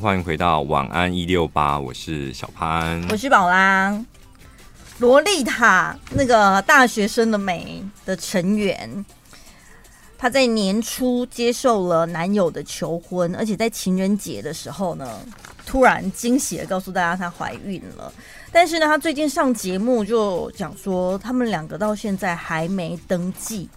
欢迎回到晚安一六八，我是小潘，我是宝拉。萝莉塔那个大学生的美的成员，她在年初接受了男友的求婚，而且在情人节的时候呢，突然惊喜的告诉大家她怀孕了。但是呢，她最近上节目就讲说，他们两个到现在还没登记，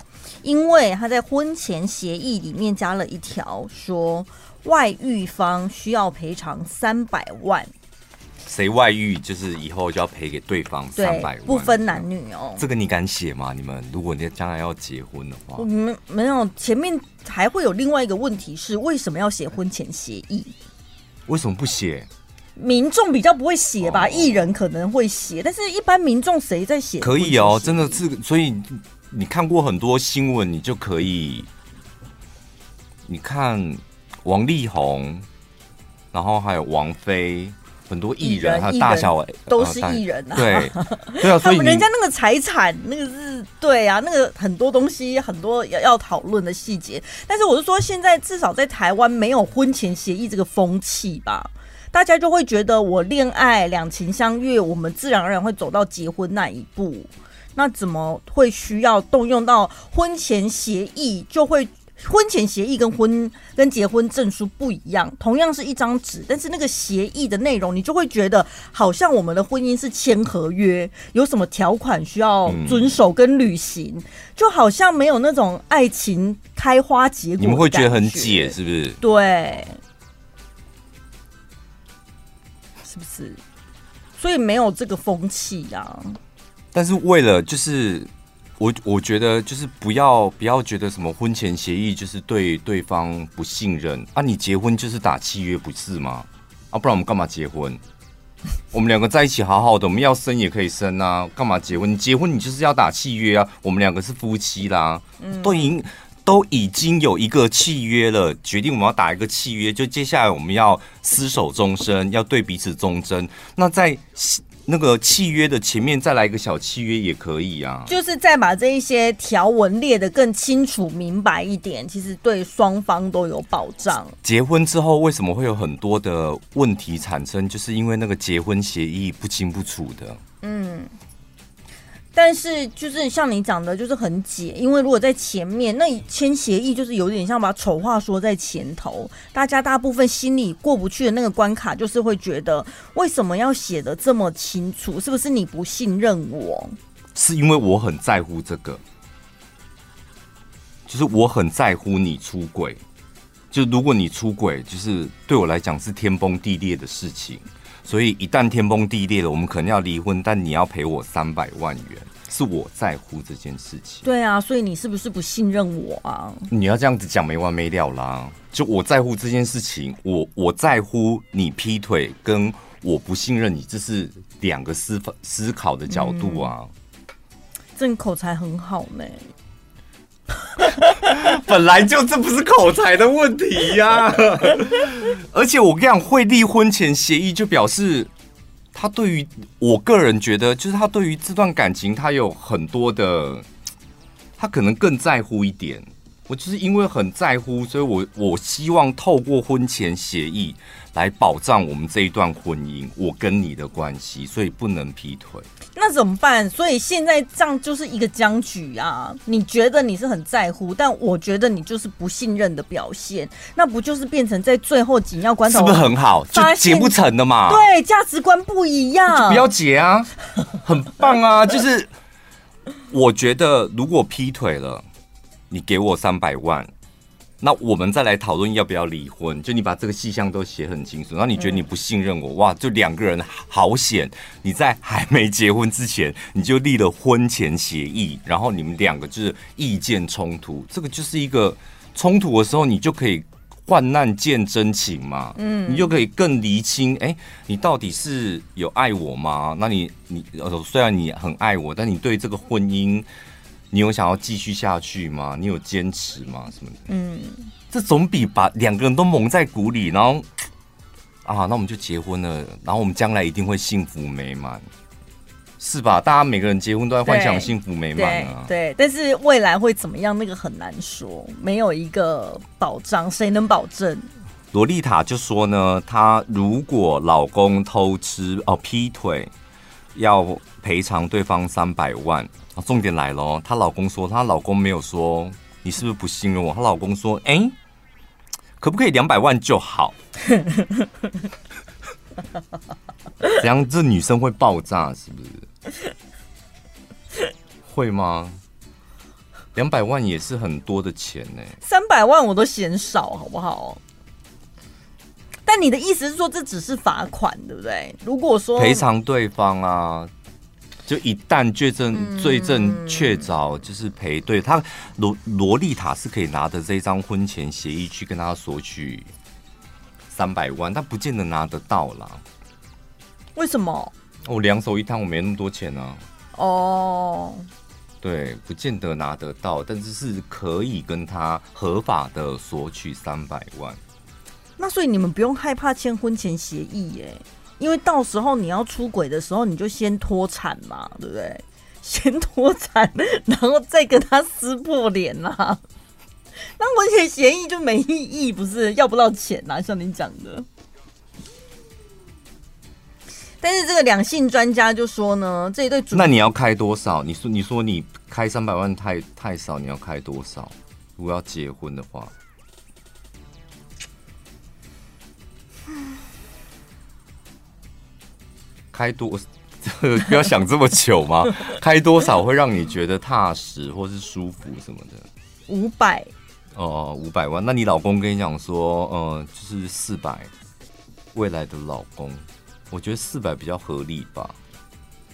因为她在婚前协议里面加了一条，说外遇方需要赔偿三百万。谁外遇，就是以后就要赔给对方三百万，不分男女哦。这个你敢写吗？你们如果你将来要结婚的话，没没有，前面还会有另外一个问题是，为什么要写婚前协议？为什么不写？民众比较不会写吧，艺人可能会写，但是一般民众谁在写？可以哦，真的是，所以你看过很多新闻，你就可以，你看王力宏，然后还有王菲。很多艺人，还有大小都是艺人啊，对对啊，所以人家那个财产，那个是对啊，那个很多东西，很多要要讨论的细节。但是我是说，现在至少在台湾没有婚前协议这个风气吧，大家就会觉得我恋爱两情相悦，我们自然而然会走到结婚那一步。那怎么会需要动用到婚前协议？就会。婚前协议跟婚跟结婚证书不一样，同样是一张纸，但是那个协议的内容，你就会觉得好像我们的婚姻是签合约，有什么条款需要遵守跟履行，嗯、就好像没有那种爱情开花结果。你们会觉得很解，是不是？对，是不是？所以没有这个风气啊。但是为了就是。我我觉得就是不要不要觉得什么婚前协议就是对对方不信任啊！你结婚就是打契约不是吗？啊，不然我们干嘛结婚？我们两个在一起好好的，我们要生也可以生啊，干嘛结婚？你结婚你就是要打契约啊！我们两个是夫妻啦，都已经都已经有一个契约了，决定我们要打一个契约，就接下来我们要厮守终身，要对彼此忠贞。那在。那个契约的前面再来一个小契约也可以啊，就是再把这一些条文列得更清楚明白一点，其实对双方都有保障。结婚之后为什么会有很多的问题产生？就是因为那个结婚协议不清不楚的。嗯。但是就是像你讲的，就是很解，因为如果在前面那签协议，就是有点像把丑话说在前头，大家大部分心里过不去的那个关卡，就是会觉得为什么要写得这么清楚？是不是你不信任我？是因为我很在乎这个，就是我很在乎你出轨，就如果你出轨，就是对我来讲是天崩地裂的事情。所以一旦天崩地裂了，我们可能要离婚，但你要赔我三百万元，是我在乎这件事情。对啊，所以你是不是不信任我啊？你要这样子讲没完没了啦！就我在乎这件事情，我我在乎你劈腿，跟我不信任你，这是两个思思考的角度啊。这、你、口才很好呢。本来就这不是口才的问题呀、而且我跟你讲，会立婚前协议就表示他对于我个人觉得，就是他对于这段感情，他有很多的，他可能更在乎一点。我就是因为很在乎，所以我我希望透过婚前协议来保障我们这一段婚姻，我跟你的关系，所以不能劈腿。那怎么办？所以现在这样就是一个僵局啊！你觉得你是很在乎，但我觉得你就是不信任的表现，那不就是变成在最后紧要关头，是不是很好？就结不成的嘛？对，价值观不一样，不要结啊，很棒啊！就是我觉得如果劈腿了。你给我三百万，那我们再来讨论要不要离婚。就你把这个细项都写很清楚，然后你觉得你不信任我，哇，就两个人好险！你在还没结婚之前，你就立了婚前协议，然后你们两个就是意见冲突，这个就是一个冲突的时候，你就可以患难见真情嘛，嗯，你就可以更厘清，哎，你到底是有爱我吗？那你你呃，虽然你很爱我，但你对这个婚姻。你有想要继续下去吗？你有坚持吗？什么的？嗯，这总比把两个人都蒙在鼓里，然后啊，那我们就结婚了，然后我们将来一定会幸福美满，是吧？大家每个人结婚都在幻想幸福美满啊，对。对，但是未来会怎么样？那个很难说，没有一个保障，谁能保证？萝莉塔就说呢，她如果老公偷吃哦劈腿，要赔偿对方三百万。重点来了，她老公说，她老公没有说你是不是不信任我，她老公说，哎、欸，可不可以两百万就好？这样这女生会爆炸是不是？会吗？两百万也是很多的钱呢。三百万我都嫌少，好不好？但你的意思是说，这只是罚款，对不对？如果说赔偿对方啊，就一旦罪证罪证确凿，就是赔对他罗罗丽塔是可以拿着这张婚前协议去跟他索取三百万，但不见得拿得到啦。为什么？我两手一摊，我没那么多钱啊。哦。对，不见得拿得到，但是是可以跟他合法的索取三百万。那所以你们不用害怕签婚前协议耶，因为到时候你要出轨的时候，你就先脱产嘛，对不对？先脱产，然后再跟他撕破脸啦。那我写协议就没意义，不是要不到钱呐？像你讲的。但是这个两性专家就说呢，这一对主，那你要开多少？你说你说你开三百万太太少，你要开多少？如果要结婚的话，开多 不要想这么久嘛，开多少会让你觉得踏实或是舒服什么的？五百哦，五百万。那你老公跟你讲说，呃，就是四百，未来的老公。我觉得四百比较合理吧。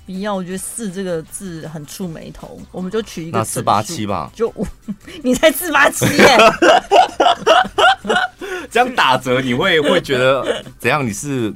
不要，我觉得四这个字很触眉头，我们就取一个四八七吧。就 你才四八七耶，这样打折你会会觉得怎样？你是？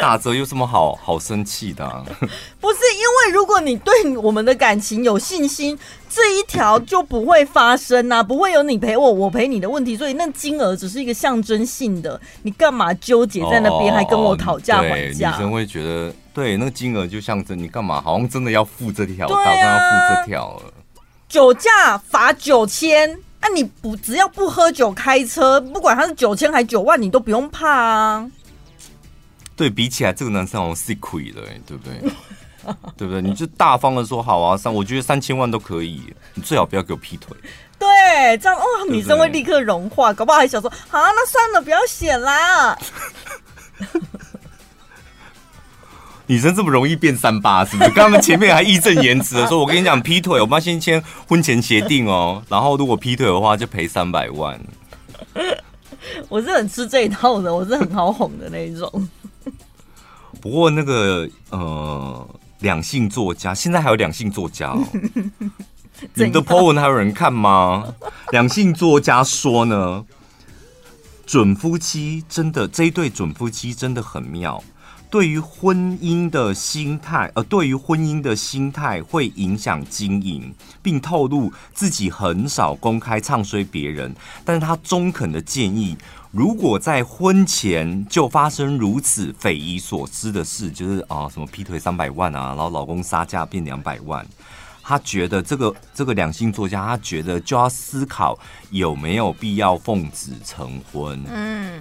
打折有什么好好生气的啊？不是，因为如果你对我们的感情有信心，这一条就不会发生啊，不会有你陪我，我陪你的问题。所以那金额只是一个象征性的，你干嘛纠结在那边，还跟我讨价还价？女生会觉得，对，那个金额就象征你干嘛？好像真的要付这条，打算要付这条了。酒驾罚九千，那你不只要不喝酒开车，不管他是九千还九万，你都不用怕啊。对比起来，这个男生好像是亏了，对不对？对不对？你就大方的说好啊，三，我觉得三千万都可以，你最好不要给我劈腿。对，这样哦，女生会立刻融化，搞不好还想说，好啊，那算了，不要写啦。女生这么容易变三八，是不是？刚刚前面还义正言辞的说，我跟你讲，劈腿，我们要先签婚前协定哦，然后如果劈腿的话，就赔三百万。我是很吃这一套的，我是很好哄的那一种。不过那个呃，两性作家现在还有两性作家哦，你们的 po 文还有人看吗？两性作家说呢，准夫妻真的这一对准夫妻真的很妙。对于婚姻的心态，呃，对于婚姻的心态会影响经营，并透露自己很少公开唱衰别人，但是他中肯的建议，如果在婚前就发生如此匪夷所思的事，就是啊，什么劈腿三百万啊，然后老公杀价变两百万，他觉得这个这个两性作家，他觉得就要思考有没有必要奉子成婚。嗯。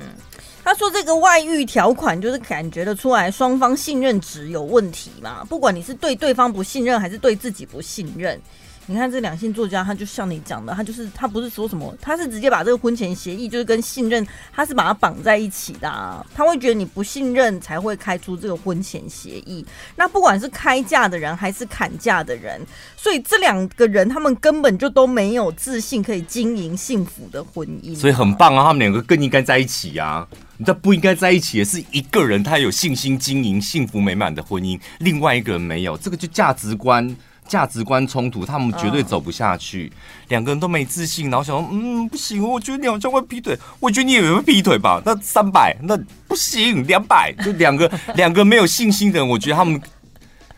他说：“这个外遇条款就是感觉得出来，双方信任值有问题嘛？不管你是对对方不信任，还是对自己不信任。”你看这两性作家，他就像你讲的，他就是他不是说什么，他是直接把这个婚前协议就是跟信任，他是把它绑在一起的啊。他会觉得你不信任才会开出这个婚前协议。那不管是开价的人还是砍价的人，所以这两个人他们根本就都没有自信可以经营幸福的婚姻。所以很棒啊，他们两个更应该在一起啊。你这不应该在一起的是一个人，他有信心经营幸福美满的婚姻，另外一个人没有，这个就价值观。价值观冲突，他们绝对走不下去。两、oh. 个人都没自信，然后想说：“嗯，不行，我觉得你好像会劈腿。我觉得你也会劈腿吧？那三百，那不行，两百。就两个 两个没有信心的人，我觉得他们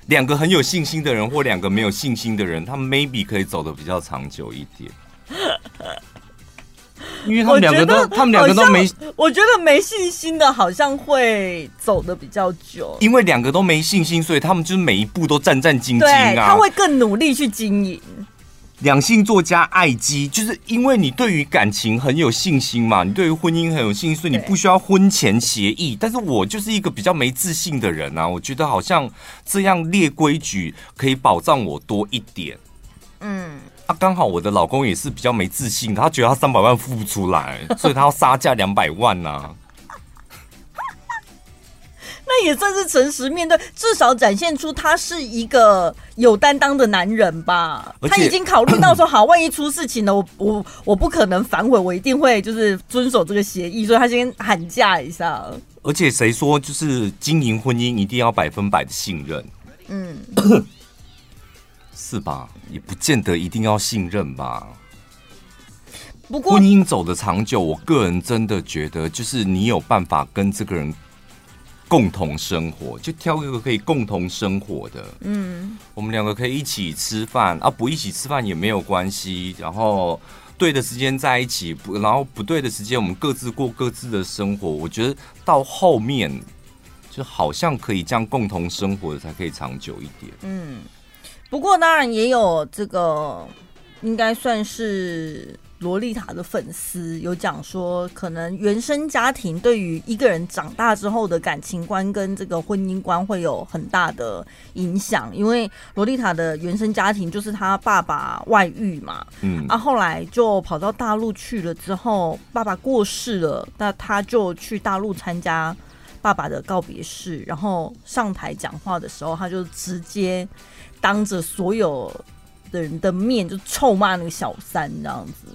两个很有信心的人，或两个没有信心的人，他们 maybe 可以走得比较长久一点。”因为他们两个都，他们两个都没，我觉得没信心的，好像会走的比较久。因为两个都没信心，所以他们就是每一步都战战兢兢啊。对，他会更努力去经营。两性作家爱基，就是因为你对于感情很有信心嘛，你对于婚姻很有信心，所以你不需要婚前协议。但是我就是一个比较没自信的人啊，我觉得好像这样列规矩可以保障我多一点。嗯，啊，刚好我的老公也是比较没自信，他觉得他三百万付不出来，所以他要杀价两百万呐、啊。那也算是诚实面对，至少展现出他是一个有担当的男人吧。他已经考虑到说，好，万一出事情了，我 我我不可能反悔，我一定会就是遵守这个协议，所以他先喊价一下。而且谁说就是经营婚姻一定要百分百的信任？嗯，是吧？也不见得一定要信任吧。不过婚姻走得长久，我个人真的觉得，就是你有办法跟这个人。共同生活，就挑一个可以共同生活的。嗯，我们两个可以一起吃饭啊，不一起吃饭也没有关系。然后对的时间在一起，不，然后不对的时间我们各自过各自的生活。我觉得到后面就好像可以这样共同生活的才可以长久一点。嗯，不过当然也有这个，应该算是。萝莉塔的粉丝有讲说，可能原生家庭对于一个人长大之后的感情观跟这个婚姻观会有很大的影响，因为萝莉塔的原生家庭就是他爸爸外遇嘛，嗯，啊，后来就跑到大陆去了之后，爸爸过世了，那他就去大陆参加爸爸的告别式，然后上台讲话的时候，他就直接当着所有。的人的面就臭骂那个小三这样子，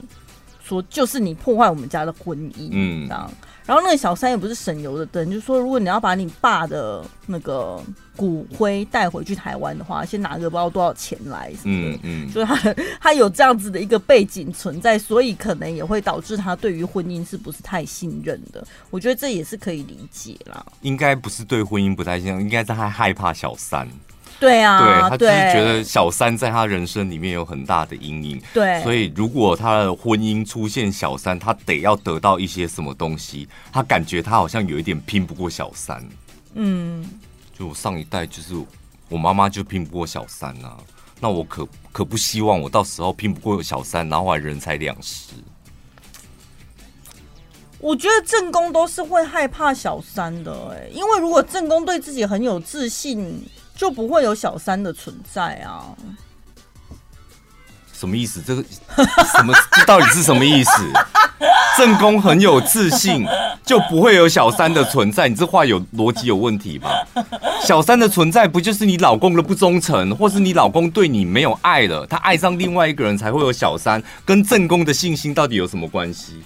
说就是你破坏我们家的婚姻，嗯，这样。然后那个小三也不是省油的灯，就说如果你要把你爸的那个骨灰带回去台湾的话，先拿个不知道多少钱来，嗯嗯，所以他 他有这样子的一个背景存在，所以可能也会导致他对于婚姻是不是太信任的？我觉得这也是可以理解啦。应该不是对婚姻不太信任，应该是他害怕小三。对啊，对，他就是觉得小三在他人生里面有很大的阴影，对，所以如果他的婚姻出现小三，他得要得到一些什么东西，他感觉他好像有一点拼不过小三，嗯，就我上一代就是我妈妈就拼不过小三啊，那我可可不希望我到时候拼不过小三，然后还人财两失。我觉得正宫都是会害怕小三的，哎，因为如果正宫对自己很有自信。就不会有小三的存在啊？什么意思？这个 什么？这到底是什么意思？正宫很有自信，就不会有小三的存在？你这话有逻辑有问题吧？小三的存在不就是你老公的不忠诚，或是你老公对你没有爱了，他爱上另外一个人才会有小三？跟正宫的信心到底有什么关系？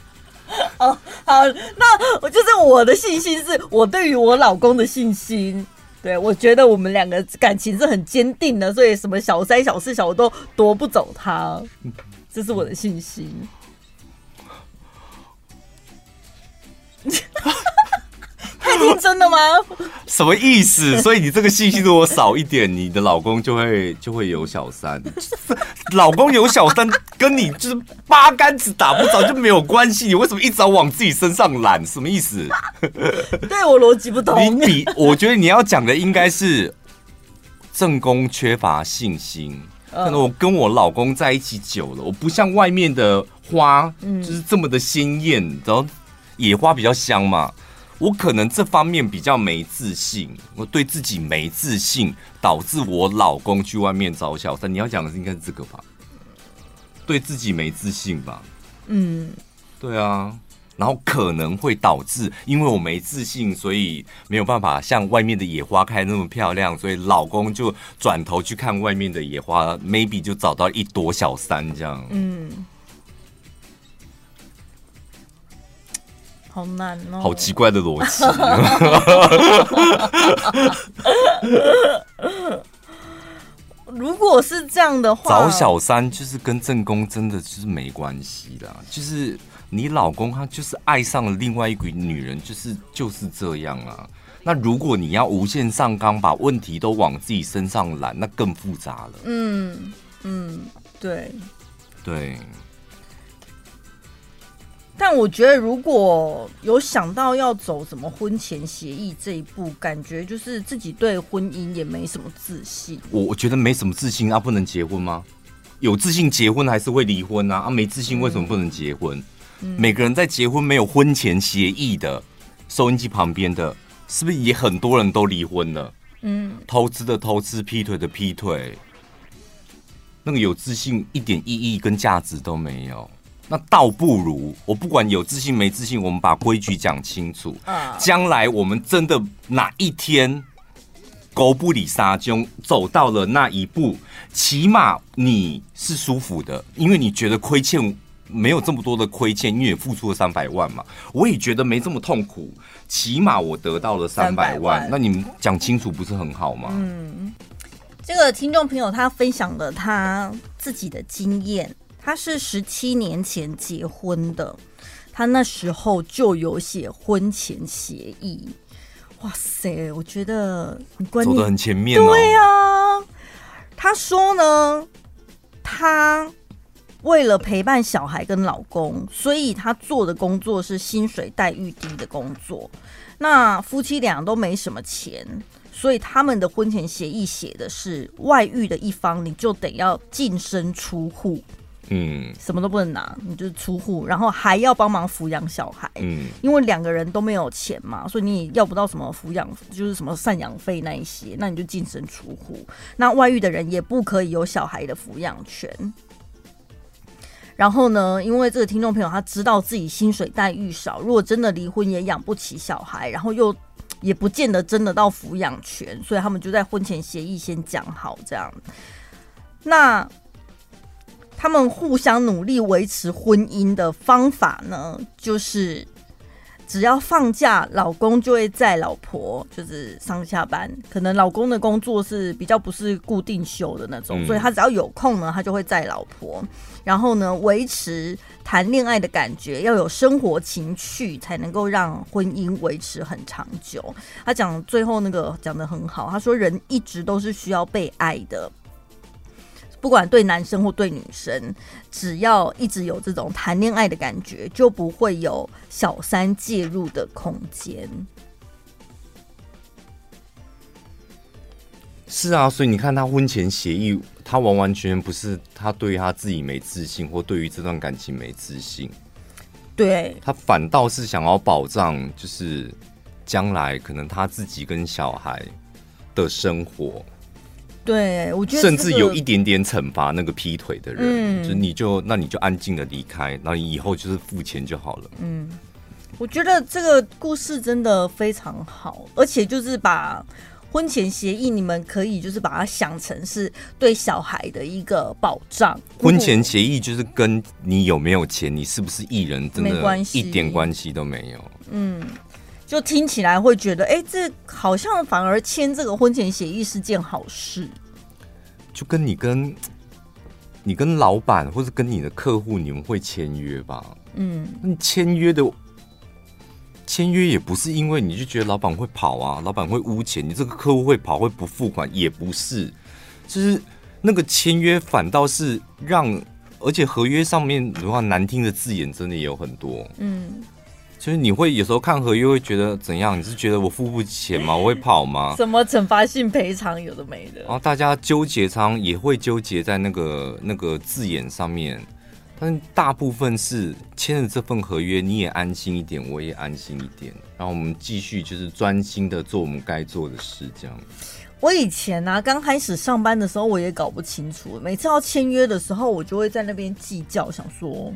哦，好，那我就是我的信心是我对于我老公的信心。对，我觉得我们两个感情是很坚定的，所以什么小三、小四、小五都夺不走他，这是我的信心。太天真了吗？什么意思？所以你这个信息如果少一点，你的老公就会就会有小三。老公有小三，跟你就是八竿子打不着就没有关系。你为什么一直要往自己身上揽？什么意思？对我逻辑不通。你比我觉得你要讲的应该是正宫缺乏信心。可能我跟我老公在一起久了，我不像外面的花，就是这么的鲜艳，然后野花比较香嘛。我可能这方面比较没自信，我对自己没自信，导致我老公去外面找小三。你要讲的是应该是这个吧？对自己没自信吧？嗯，对啊。然后可能会导致，因为我没自信，所以没有办法像外面的野花开那么漂亮，所以老公就转头去看外面的野花，maybe 就找到一朵小三这样。嗯。好难哦！好奇怪的逻辑。如果是这样的话，找小三就是跟正宫真的就是没关系的，就是你老公他就是爱上了另外一个女人，就是就是这样啊。那如果你要无限上纲，把问题都往自己身上揽，那更复杂了。嗯嗯，对对。但我觉得，如果有想到要走什么婚前协议这一步，感觉就是自己对婚姻也没什么自信。我我觉得没什么自信啊，不能结婚吗？有自信结婚还是会离婚啊？啊，没自信为什么不能结婚？嗯、每个人在结婚没有婚前协议的，收音机旁边的，是不是也很多人都离婚了？嗯，偷吃的偷吃，劈腿的劈腿，那个有自信一点意义跟价值都没有。那倒不如我不管有自信没自信，我们把规矩讲清楚。啊，将来我们真的哪一天狗不理沙中走到了那一步，起码你是舒服的，因为你觉得亏欠没有这么多的亏欠，因为也付出了三百万嘛，我也觉得没这么痛苦。起码我得到了三百万，那你们讲清楚不是很好吗？嗯，这个听众朋友他分享了他自己的经验。他是十七年前结婚的，他那时候就有写婚前协议。哇塞，我觉得你观念走得很前面哦。对啊，他说呢，他为了陪伴小孩跟老公，所以他做的工作是薪水待遇低的工作。那夫妻俩都没什么钱，所以他们的婚前协议写的是，外遇的一方你就得要净身出户。嗯，什么都不能拿，你就是出户，然后还要帮忙抚养小孩。嗯，因为两个人都没有钱嘛，所以你也要不到什么抚养，就是什么赡养费那一些，那你就净身出户。那外遇的人也不可以有小孩的抚养权。然后呢，因为这个听众朋友他知道自己薪水待遇少，如果真的离婚也养不起小孩，然后又也不见得争得到抚养权，所以他们就在婚前协议先讲好这样。那。他们互相努力维持婚姻的方法呢，就是只要放假，老公就会载老婆，就是上下班。可能老公的工作是比较不是固定休的那种，所以他只要有空呢，他就会载老婆。然后呢，维持谈恋爱的感觉，要有生活情趣，才能够让婚姻维持很长久。他讲最后那个讲得很好，他说人一直都是需要被爱的。不管对男生或对女生，只要一直有这种谈恋爱的感觉，就不会有小三介入的空间。是啊，所以你看他婚前协议，他完完全全不是他对于他自己没自信，或对于这段感情没自信。对，他反倒是想要保障，就是将来可能他自己跟小孩的生活。对，我觉得、这个、甚至有一点点惩罚那个劈腿的人，嗯、就你就那你就安静的离开，那你以后就是付钱就好了。嗯，我觉得这个故事真的非常好，而且就是把婚前协议，你们可以就是把它想成是对小孩的一个保障。婚前协议就是跟你有没有钱，你是不是艺人，真的一点关系都没有。嗯。就听起来会觉得，哎、欸，这好像反而签这个婚前协议是件好事。就跟你跟你跟老板或者跟你的客户，你们会签约吧？嗯，你签约的签约也不是因为你就觉得老板会跑啊，老板会污钱，你这个客户会跑会不付款也不是，就是那个签约反倒是让，而且合约上面的话难听的字眼真的也有很多。嗯。就是你会有时候看合约会觉得怎样？你是觉得我付不起钱吗？我会跑吗？什么惩罚性赔偿有的没的？然后大家纠结，仓也会纠结在那个那个字眼上面，但大部分是签了这份合约，你也安心一点，我也安心一点，然后我们继续就是专心的做我们该做的事，这样。我以前呢、啊，刚开始上班的时候，我也搞不清楚，每次要签约的时候，我就会在那边计较，想说。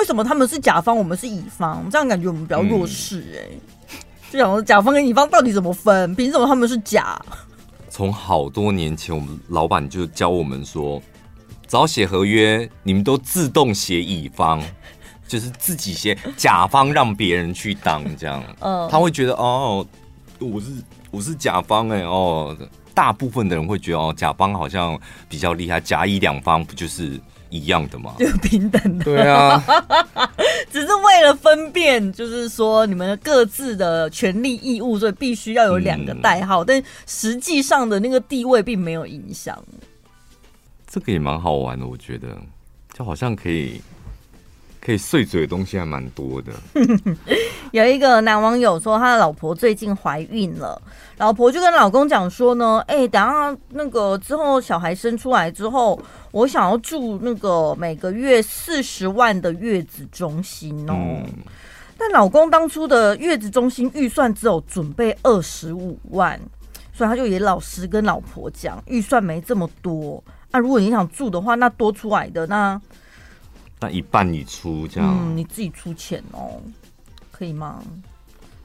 为什么他们是甲方，我们是乙方？这样感觉我们比较弱势哎、欸。嗯、就想说甲方跟乙方到底怎么分？凭什么他们是甲？从好多年前，我们老板就教我们说，只要写合约，你们都自动写乙方，就是自己写甲方，让别人去当这样。嗯，他会觉得哦，我是我是甲方哎、欸、哦，大部分的人会觉得哦，甲方好像比较厉害，甲乙两方不就是？一样的吗？就平等的。对啊，只是为了分辨，就是说你们各自的权利义务，所以必须要有两个代号，嗯、但实际上的那个地位并没有影响。这个也蛮好玩的，我觉得，就好像可以可以碎嘴的东西还蛮多的。有一个男网友说，他的老婆最近怀孕了，老婆就跟老公讲说呢，哎、欸，等下那个之后小孩生出来之后，我想要住那个每个月四十万的月子中心哦。嗯、但老公当初的月子中心预算只有准备二十五万，所以他就也老实跟老婆讲，预算没这么多。那、啊、如果你想住的话，那多出来的那。那一半你出这样，嗯，你自己出钱哦，可以吗？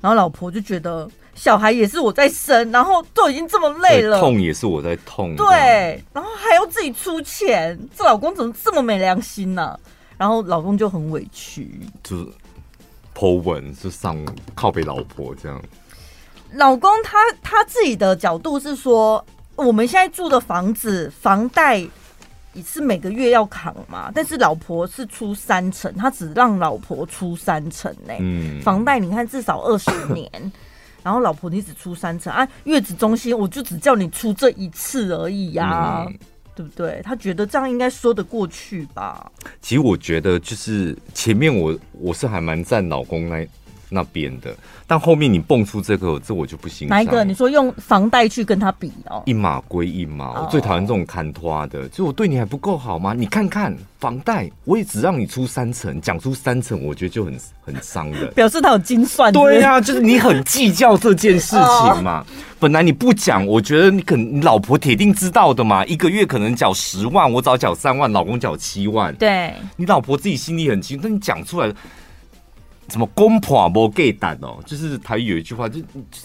然后老婆就觉得小孩也是我在生，然后都已经这么累了，痛也是我在痛，对，然后还要自己出钱，这老公怎么这么没良心呢、啊？然后老公就很委屈，就是 po 文就上靠背老婆这样。老公他他自己的角度是说，我们现在住的房子房贷。是每个月要扛嘛，但是老婆是出三成，他只让老婆出三成呢、欸。嗯，房贷你看至少二十年，然后老婆你只出三成啊，月子中心我就只叫你出这一次而已呀、啊，嗯、对不对？他觉得这样应该说得过去吧？其实我觉得就是前面我我是还蛮赞老公那。那边的，但后面你蹦出这个，这我就不行。哪一个？你说用房贷去跟他比哦？一码归一码，我最讨厌这种看拖的。就我对你还不够好吗？你看看房贷，我也只让你出三成，讲出三成，我觉得就很很伤人。表示他有精算。对呀、啊，就是你很计较这件事情嘛。本来你不讲，我觉得你可能你老婆铁定知道的嘛。一个月可能缴十万，我早缴三万，老公缴七万。对，你老婆自己心里很清楚，但你讲出来。什么公婆不给胆哦？就是台语有一句话，就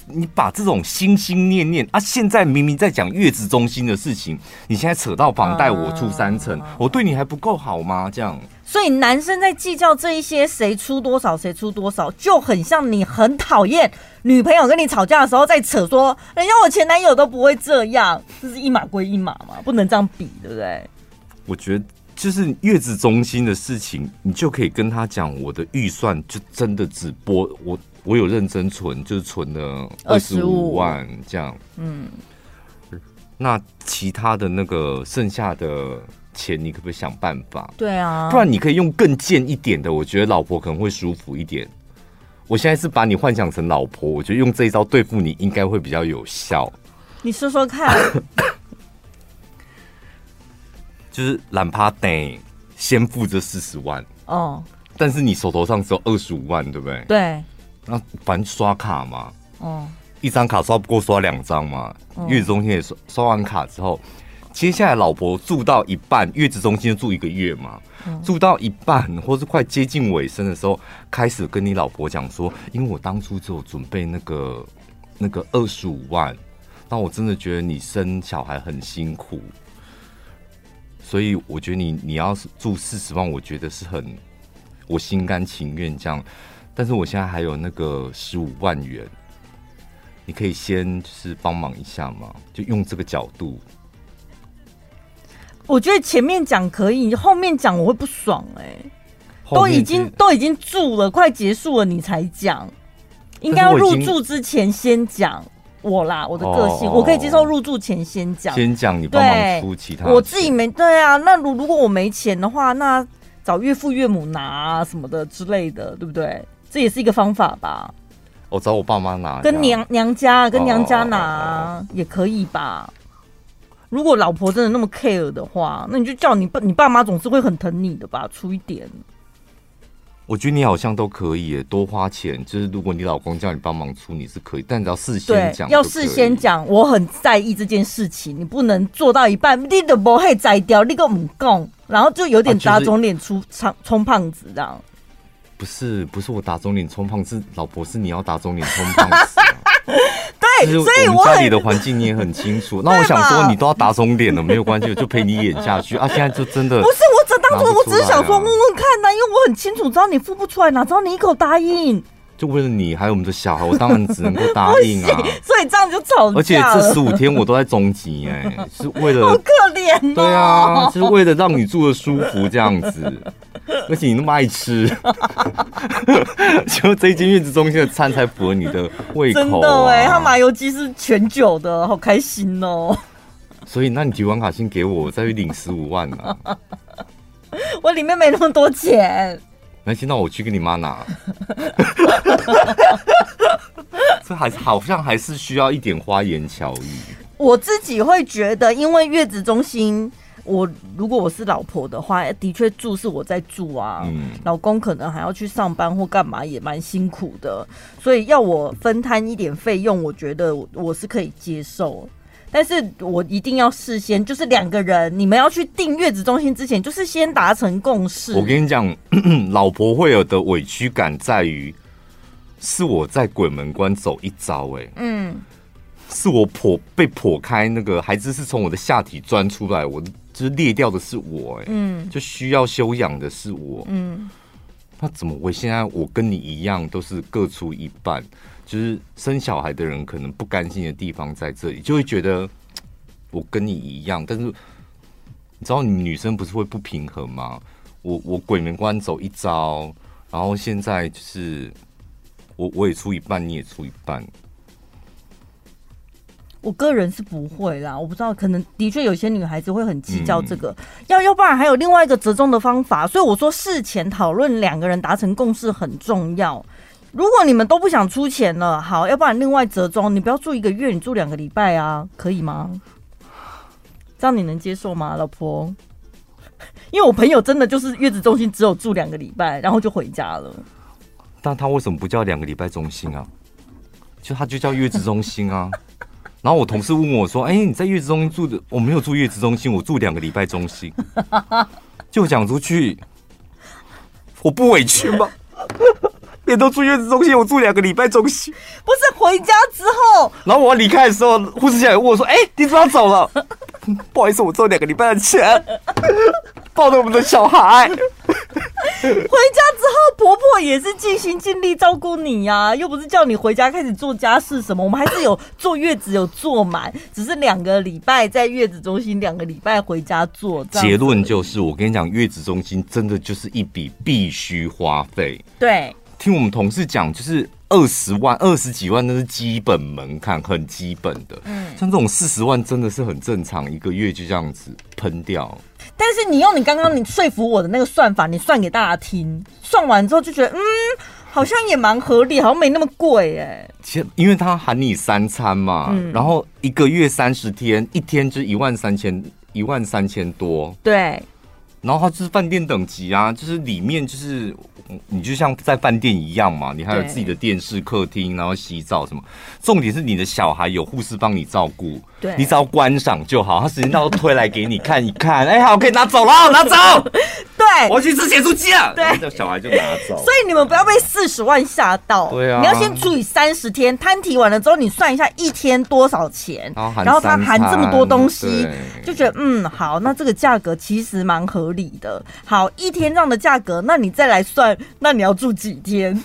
你把这种心心念念啊，现在明明在讲月子中心的事情，你现在扯到房贷，我出三成，嗯、我对你还不够好吗？这样，所以男生在计较这一些谁出多少，谁出多少，就很像你很讨厌女朋友跟你吵架的时候在扯说，人家我前男友都不会这样，这是一码归一码嘛，不能这样比，对不对？我觉得。就是月子中心的事情，你就可以跟他讲，我的预算就真的只播我，我有认真存，就是存了二十五万这样。嗯，那其他的那个剩下的钱，你可不可以想办法？对啊，不然你可以用更贱一点的，我觉得老婆可能会舒服一点。我现在是把你幻想成老婆，我觉得用这一招对付你应该会比较有效。你说说看。就是懒趴得先付这四十万哦，但是你手头上只有二十五万，对不对？对。那反正刷卡嘛，哦，一张卡刷不过刷两张嘛。月子中心也刷刷完卡之后，接下来老婆住到一半，月子中心就住一个月嘛，住到一半或是快接近尾声的时候，开始跟你老婆讲说，因为我当初只有准备那个那个二十五万，那我真的觉得你生小孩很辛苦。所以我觉得你你要是住四十万，我觉得是很我心甘情愿这样。但是我现在还有那个十五万元，你可以先就是帮忙一下嘛，就用这个角度。我觉得前面讲可以，后面讲我会不爽哎、欸。都已经都已经住了，快结束了，你才讲，应该要入住之前先讲。我啦，我的个性，oh, 我可以接受入住前先讲，先讲你帮忙出其他，我自己没对啊。那如如果我没钱的话，那找岳父岳母拿啊什么的之类的，对不对？这也是一个方法吧。我、oh, 找我爸妈拿，跟娘娘家跟娘家拿、oh, 也可以吧。如果老婆真的那么 care 的话，那你就叫你爸，你爸妈总是会很疼你的吧，出一点。我觉得你好像都可以，多花钱。就是如果你老公叫你帮忙出，你是可以，但你要事先讲。要事先讲，我很在意这件事情，你不能做到一半，你都不会摘掉，你个唔讲，然后就有点打肿脸充胖充胖子这样。不是不是我打肿脸充胖子，是老婆是你要打肿脸充胖子。对，所以我家里的环境你也很清楚。那我想说，你都要打肿脸了，没有关系，我就陪你演下去啊。现在就真的不是我这当初，我只是想说问问看呢，因为我很清楚，知道你付不出来，哪知道你一口答应。就为了你还有我们的小孩，我当然只能够答应啊。所以这样就吵架。而且这十五天我都在中级哎，是为了好可怜。对啊，是为了让你住的舒服这样子。而且你那么爱吃，就这一间月子中心的餐才符合你的胃口。真的哎，他麻油鸡是全酒的，好开心哦。所以，那你提完卡先给我，我再去领十五万啊。我里面没那么多钱。那现在我去跟你妈拿。这还是好像还是需要一点花言巧语。我自己会觉得，因为月子中心，我如果我是老婆的话，的确住是我在住啊，嗯，老公可能还要去上班或干嘛，也蛮辛苦的，所以要我分摊一点费用，我觉得我是可以接受。但是我一定要事先，就是两个人，你们要去订月子中心之前，就是先达成共识。我跟你讲，老婆会有的委屈感在于。是我在鬼门关走一遭，哎，嗯，是我破被破开，那个孩子是从我的下体钻出来，我就是裂掉的是我，哎，嗯，就需要休养的是我，嗯，那怎么会现在我跟你一样都是各出一半，就是生小孩的人可能不甘心的地方在这里，就会觉得 我跟你一样，但是你知道你女生不是会不平衡吗？我我鬼门关走一遭，然后现在就是。我我也出一半，你也出一半。我个人是不会啦，我不知道，可能的确有些女孩子会很计较这个。要要不然还有另外一个折中的方法，所以我说事前讨论，两个人达成共识很重要。如果你们都不想出钱了，好，要不然另外折中，你不要住一个月，你住两个礼拜啊，可以吗？这样你能接受吗，老婆？因为我朋友真的就是月子中心只有住两个礼拜，然后就回家了。但他为什么不叫两个礼拜中心啊？就他就叫月子中心啊。然后我同事问我说：“哎、你在月子中心住的？我没有住月子中心，我住两个礼拜中心。”就讲出去，我不委屈吗？别都住月子中心，我住两个礼拜中心。不是回家之后，然后我离开的时候，护士小姐问我说：“哎、欸，你怎么走了？” 不好意思，我挣两个礼拜的钱，抱着我们的小孩。回家之后，婆婆也是尽心尽力照顾你呀、啊，又不是叫你回家开始做家事什么。我们还是有坐月子有坐满，只是两个礼拜在月子中心，两个礼拜回家做。结论就是，我跟你讲，月子中心真的就是一笔必须花费。对，听我们同事讲，就是二十万、二十几万那是基本门槛，很基本的。嗯，像这种四十万真的是很正常，一个月就这样子喷掉。但是你用你刚刚你说服我的那个算法，你算给大家听，算完之后就觉得，嗯，好像也蛮合理，好像没那么贵哎。其实因为他喊你三餐嘛，嗯、然后一个月三十天，一天就一万三千，一万三千多。对。然后它就是饭店等级啊，就是里面就是你就像在饭店一样嘛，你还有自己的电视、客厅，然后洗澡什么。重点是你的小孩有护士帮你照顾，对，你只要观赏就好。他时间到都推来给你看一看，哎，好，可以拿走了，拿走。对，我要去吃咸酥鸡啊。对，小孩就拿走。所以你们不要被四十万吓到。对啊，你要先除以三十天，摊提完了之后，你算一下一天多少钱，然后它含这么多东西，就觉得嗯好，那这个价格其实蛮合。理的好，一天这样的价格，那你再来算，那你要住几天？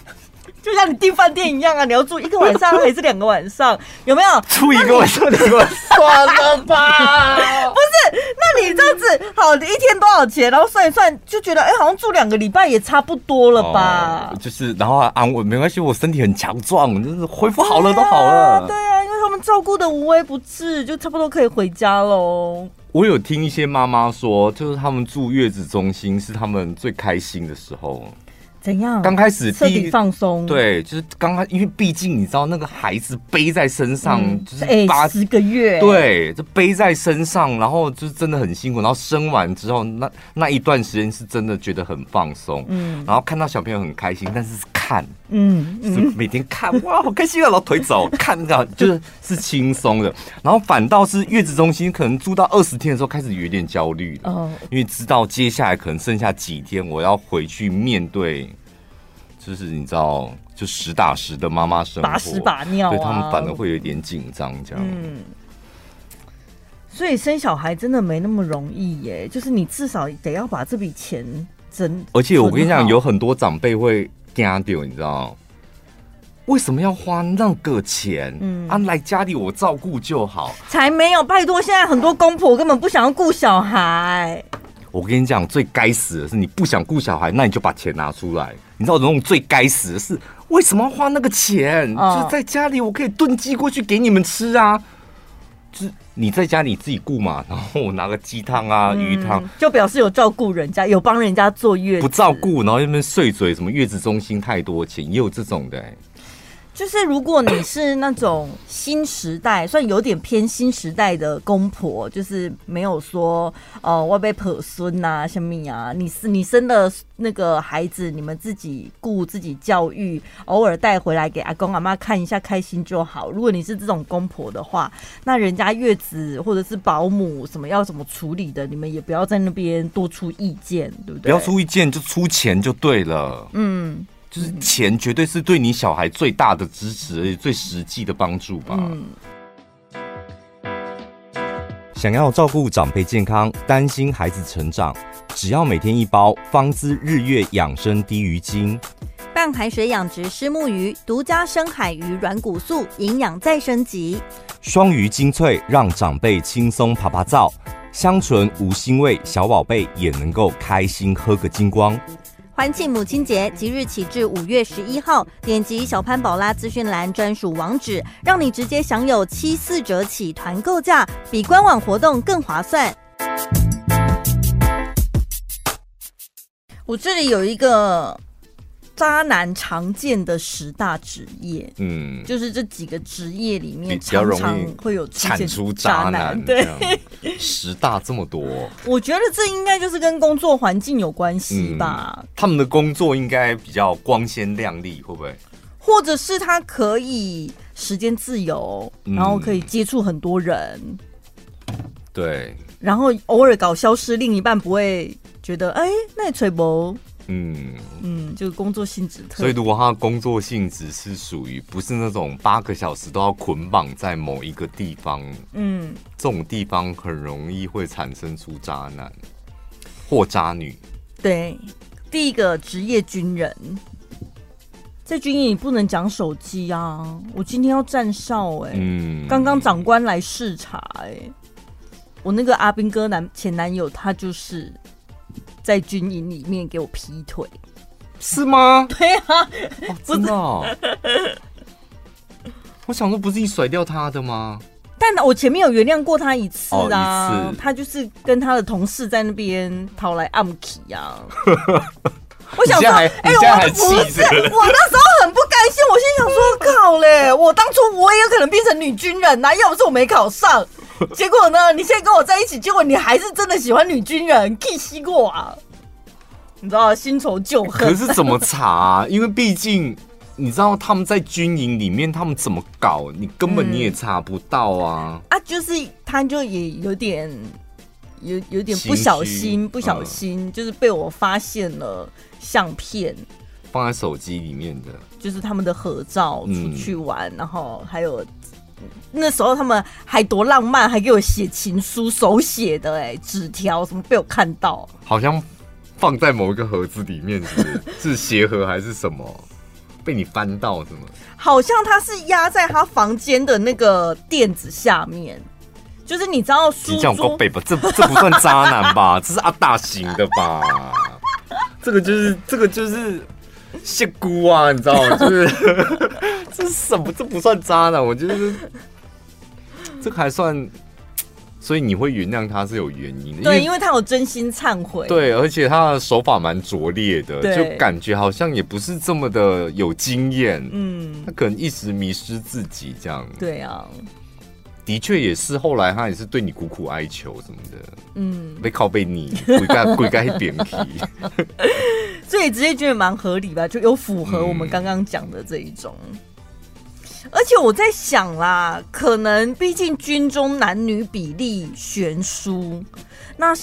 就像你订饭店一样啊，你要住一个晚上还是两个晚上？有没有住一个晚上？两个晚上算了吧，不是？那你这样子好，你一天多少钱？然后算一算，就觉得哎、欸，好像住两个礼拜也差不多了吧？哦、就是，然后安慰，没关系，我身体很强壮，就是恢复好了都好了。对啊，因为他们照顾的无微不至，就差不多可以回家喽。我有听一些妈妈说，就是他们住月子中心是他们最开心的时候。怎样？刚开始彻底放松，对，就是刚开，因为毕竟你知道那个孩子背在身上，嗯、就是八十个月，对，就背在身上，然后就是真的很辛苦。然后生完之后，那那一段时间是真的觉得很放松，嗯，然后看到小朋友很开心，但是看，嗯，是每天看，哇，好开心啊，然后腿走，看到就是是轻松的。然后反倒是月子中心，可能住到二十天的时候，开始有点焦虑了，哦，因为知道接下来可能剩下几天，我要回去面对。就是你知道，就实打实的妈妈生活，把屎把尿，啊，对他们反而会有点紧张，这样。嗯，所以生小孩真的没那么容易耶，就是你至少得要把这笔钱挣。而且我跟你讲，有很多长辈会惊掉，你知道为什么要花那个钱？嗯，啊，来家里我照顾就好。才没有，拜托，现在很多公婆根本不想要顾小孩。我跟你讲，最该死的是你不想顾小孩，那你就把钱拿出来。你知道那种最该死的是为什么要花那个钱？哦、就是在家里我可以炖鸡过去给你们吃啊！就是你在家里自己顾嘛，然后我拿个鸡汤啊、嗯、鱼汤，就表示有照顾人家，有帮人家坐月子。不照顾，然后那边碎嘴，什么月子中心太多钱，也有这种的、欸。就是如果你是那种新时代，算有点偏新时代的公婆，就是没有说呃我被婆孙呐什么啊，你是你生的那个孩子，你们自己顾自己教育，偶尔带回来给阿公阿妈看一下，开心就好。如果你是这种公婆的话，那人家月子或者是保姆什么要怎么处理的，你们也不要在那边多出意见，对不对？不要出意见，就出钱就对了。嗯。就是钱绝对是对你小孩最大的支持，而且最实际的帮助吧。嗯。想要照顾长辈健康，担心孩子成长，只要每天一包方姿日月养生低鱼精，半海水养殖虱目鱼，独家深海鱼软骨素，营养再升级。双鱼精粹，让长辈轻松趴趴造，香醇无腥味，小宝贝也能够开心喝个精光。欢庆母亲节，即日起至五月十一号，点击小潘宝拉资讯栏专属网址，让你直接享有七四折起团购价，比官网活动更划算。我这里有一个。渣男常见的十大职业，嗯，就是这几个职业里面常常会有产出渣男，对，十大这么多，我觉得这应该就是跟工作环境有关系吧。嗯，他们的工作应该比较光鲜亮丽，会不会？或者是他可以时间自由，然后可以接触很多人，嗯，对，然后偶尔搞消失，另一半不会觉得哎，那吹不？嗯嗯，就是工作性质特，所以如果他的工作性质是属于不是那种八个小时都要捆绑在某一个地方，嗯，这种地方很容易会产生出渣男或渣女。对，第一个职业军人，在军营你不能讲手机啊！我今天要站哨，哎，嗯，刚刚长官来视察，哎，我那个阿兵哥男前男友他就是。在军营里面给我劈腿，是吗？对啊，哦、真的、哦。我想说，不是你甩掉他的吗？但我前面有原谅过他一次啊，哦、次他就是跟他的同事在那边跑来暗 k 啊。我想说，哎、欸，我不是，我那时候很不甘心，我心想说，靠嘞，我当初我也有可能变成女军人呐、啊，要不是我没考上。结果呢？你现在跟我在一起，结果你还是真的喜欢女军人，气死过啊！你知道新仇旧恨。可是怎么查啊？因为毕竟你知道他们在军营里面，他们怎么搞，你根本你也查不到啊！嗯、啊，就是他就也有点有有点不小心，不小心就是被我发现了相片，放在手机里面的，就是他们的合照，出去玩，嗯、然后还有。那时候他们还多浪漫，还给我写情书，手写的哎，纸条什么被我看到，好像放在某一个盒子里面是是？是鞋盒还是什么？被你翻到什么？好像他是压在他房间的那个垫子下面，就是你知道书桌背吧？这这不算渣男吧？这是阿大型的吧？这个就是这个就是。谢姑啊，你知道吗？就是这是什么？这不算渣男，我觉得这 个还算。所以你会原谅他是有原因的，对，因为他有真心忏悔。对，而且他的手法蛮拙劣的，就感觉好像也不是这么的有经验。嗯，他可能一时迷失自己这样。对啊。的确也是，后来他也是对你苦苦哀求什么的，嗯，被靠背你，鬼该 鬼该扁皮，所以直接觉得蛮合理吧，就有符合我们刚刚讲的这一种。嗯、而且我在想啦，可能毕竟军中男女比例悬殊，那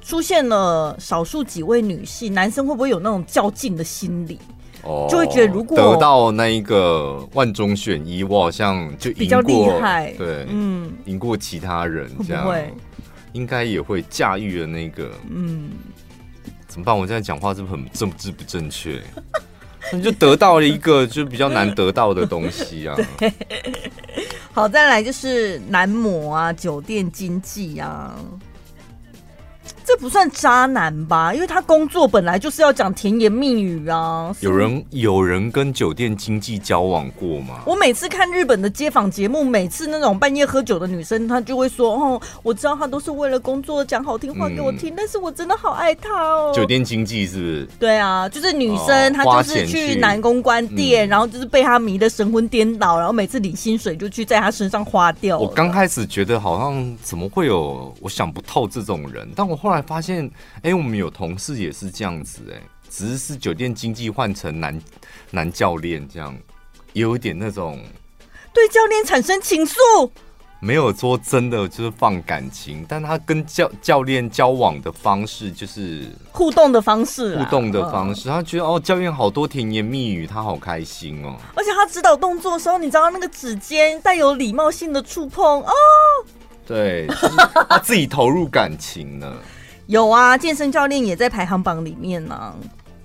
出现了少数几位女性，男生会不会有那种较劲的心理？就会觉得，如果得到那一个万中选一，我好像就比较厉害，对，嗯，赢过其他人，这样会应该也会驾驭了那个，嗯，怎么办？我现在讲话是不是很政治不正确？你就得到了一个就比较难得到的东西啊。好，再来就是男模啊，酒店经济啊。这不算渣男吧？因为他工作本来就是要讲甜言蜜语啊。有人有人跟酒店经济交往过吗？我每次看日本的街访节目，每次那种半夜喝酒的女生，她就会说：“哦，我知道她都是为了工作讲好听话给我听，嗯、但是我真的好爱她哦。”酒店经济是不是？对啊，就是女生她就是去男公关店，嗯、然后就是被他迷得神魂颠倒，然后每次领薪水就去在他身上花掉。我刚开始觉得好像怎么会有，我想不透这种人，但我后来。发现，哎、欸，我们有同事也是这样子、欸，哎，只是是酒店经济换成男男教练这样，也有一点那种对教练产生情愫，没有说真的就是放感情，但他跟教教练交往的方式就是互动的方式，互动的方式，他觉得哦，教练好多甜言蜜语，他好开心哦，而且他指导动作的时候，你知道那个指尖带有礼貌性的触碰哦，对，就是他自己投入感情了。有啊，健身教练也在排行榜里面呢、啊，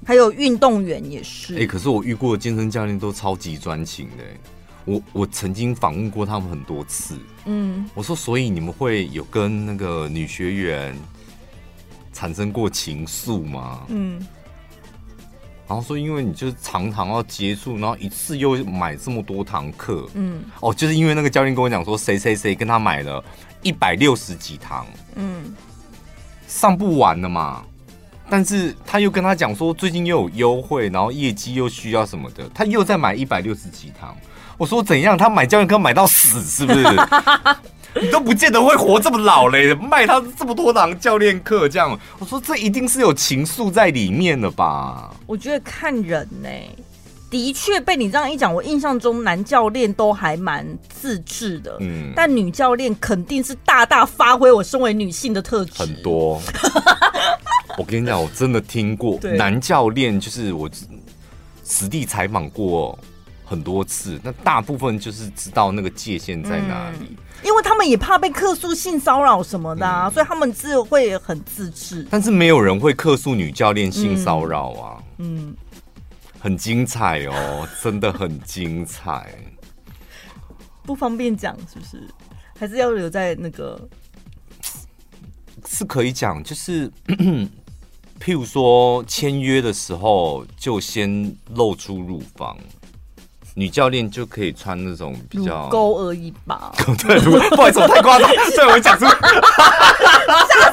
还有运动员也是。哎、欸，可是我遇过的健身教练都超级专情的，我我曾经访问过他们很多次。嗯，我说，所以你们会有跟那个女学员产生过情愫吗？嗯，然后说，因为你就是常常要接触，然后一次又买这么多堂课。嗯，哦，就是因为那个教练跟我讲说，谁谁谁跟他买了一百六十几堂。嗯。上不完的嘛，但是他又跟他讲说最近又有优惠，然后业绩又需要什么的，他又再买一百六十几堂。我说怎样？他买教练课买到死是不是？你都不见得会活这么老嘞，卖他这么多堂教练课这样。我说这一定是有情愫在里面的吧？我觉得看人呢、欸。的确被你这样一讲，我印象中男教练都还蛮自制的，嗯，但女教练肯定是大大发挥我身为女性的特质。很多，我跟你讲，我真的听过。男教练，就是我实地采访过很多次，那大部分就是知道那个界限在哪里，嗯，因为他们也怕被客诉性骚扰什么的，啊，嗯，所以他们自会很自制。但是没有人会客诉女教练性骚扰啊，嗯。嗯很精彩哦，真的很精彩。不方便讲，是不是？还是要留在那个？是可以讲，就是 譬如说签约的时候，就先露出乳房。女教练就可以穿那种比较乳沟而已吧？对，不好意思，我太夸张，对我讲出，吓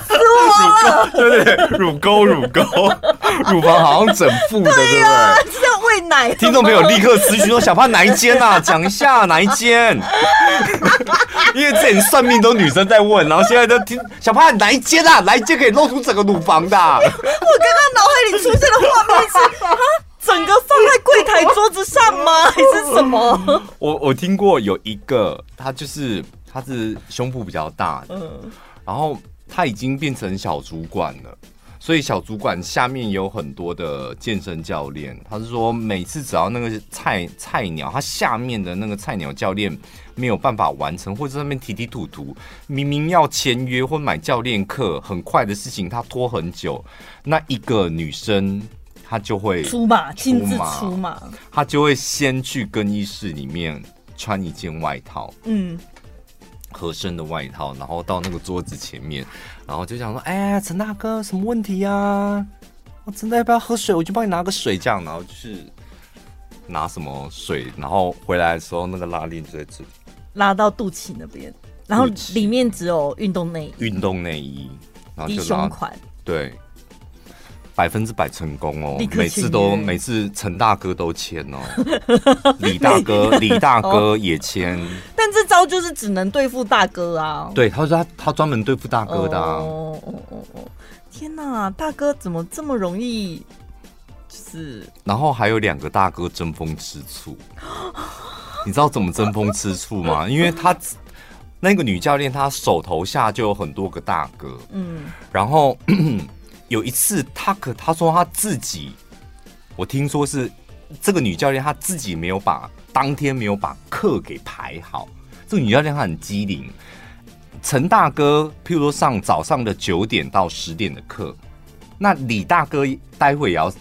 死我了！对对对，乳沟乳沟，乳房好像整副的，对不对？是要喂奶。听众朋友立刻咨询说：“小潘哪一间啊？讲一下哪一间？”因为之前算命都女生在问，然后现在都听小潘哪一间啊？哪一间可以露出整个乳房的？我刚刚脑海里出现的画面是啊。整个放在柜台桌子上吗？还是什么？我我听过有一个，他就是他是胸部比较大的，嗯，然后他已经变成小主管了，所以小主管下面有很多的健身教练。他是说，每次只要那个菜菜鸟，他下面的那个菜鸟教练没有办法完成，或者在那边提提吐吐，明明要签约或买教练课，很快的事情他拖很久，那一个女生。他就会出马，亲自出马。他就会先去更衣室里面穿一件外套，嗯，合身的外套，然后到那个桌子前面，然后就想说：“哎呀，陈大哥，什么问题呀？我真的要不要喝水？我就帮你拿个水，这样。”然后就是拿什么水，然后回来的时候，那个拉链就在这里，拉到肚脐那边，然后里面只有运动内衣，运动内衣，然后就低胸款，对。百分之百成功哦！每次都每次陈大哥都签哦，李大哥李大哥也签。但这招就是只能对付大哥啊！对，他说他他专门对付大哥的。哦哦哦哦！天哪，大哥怎么这么容易？就是。然后还有两个大哥争风吃醋，你知道怎么争风吃醋吗？因为他那个女教练，她手头下就有很多个大哥，嗯，然后。有一次，他可他说他自己，我听说是这个女教练，她自己没有把当天没有把课给排好。这个女教练她很机灵，陈大哥譬如说上早上的九点到十点的课，那李大哥待会也要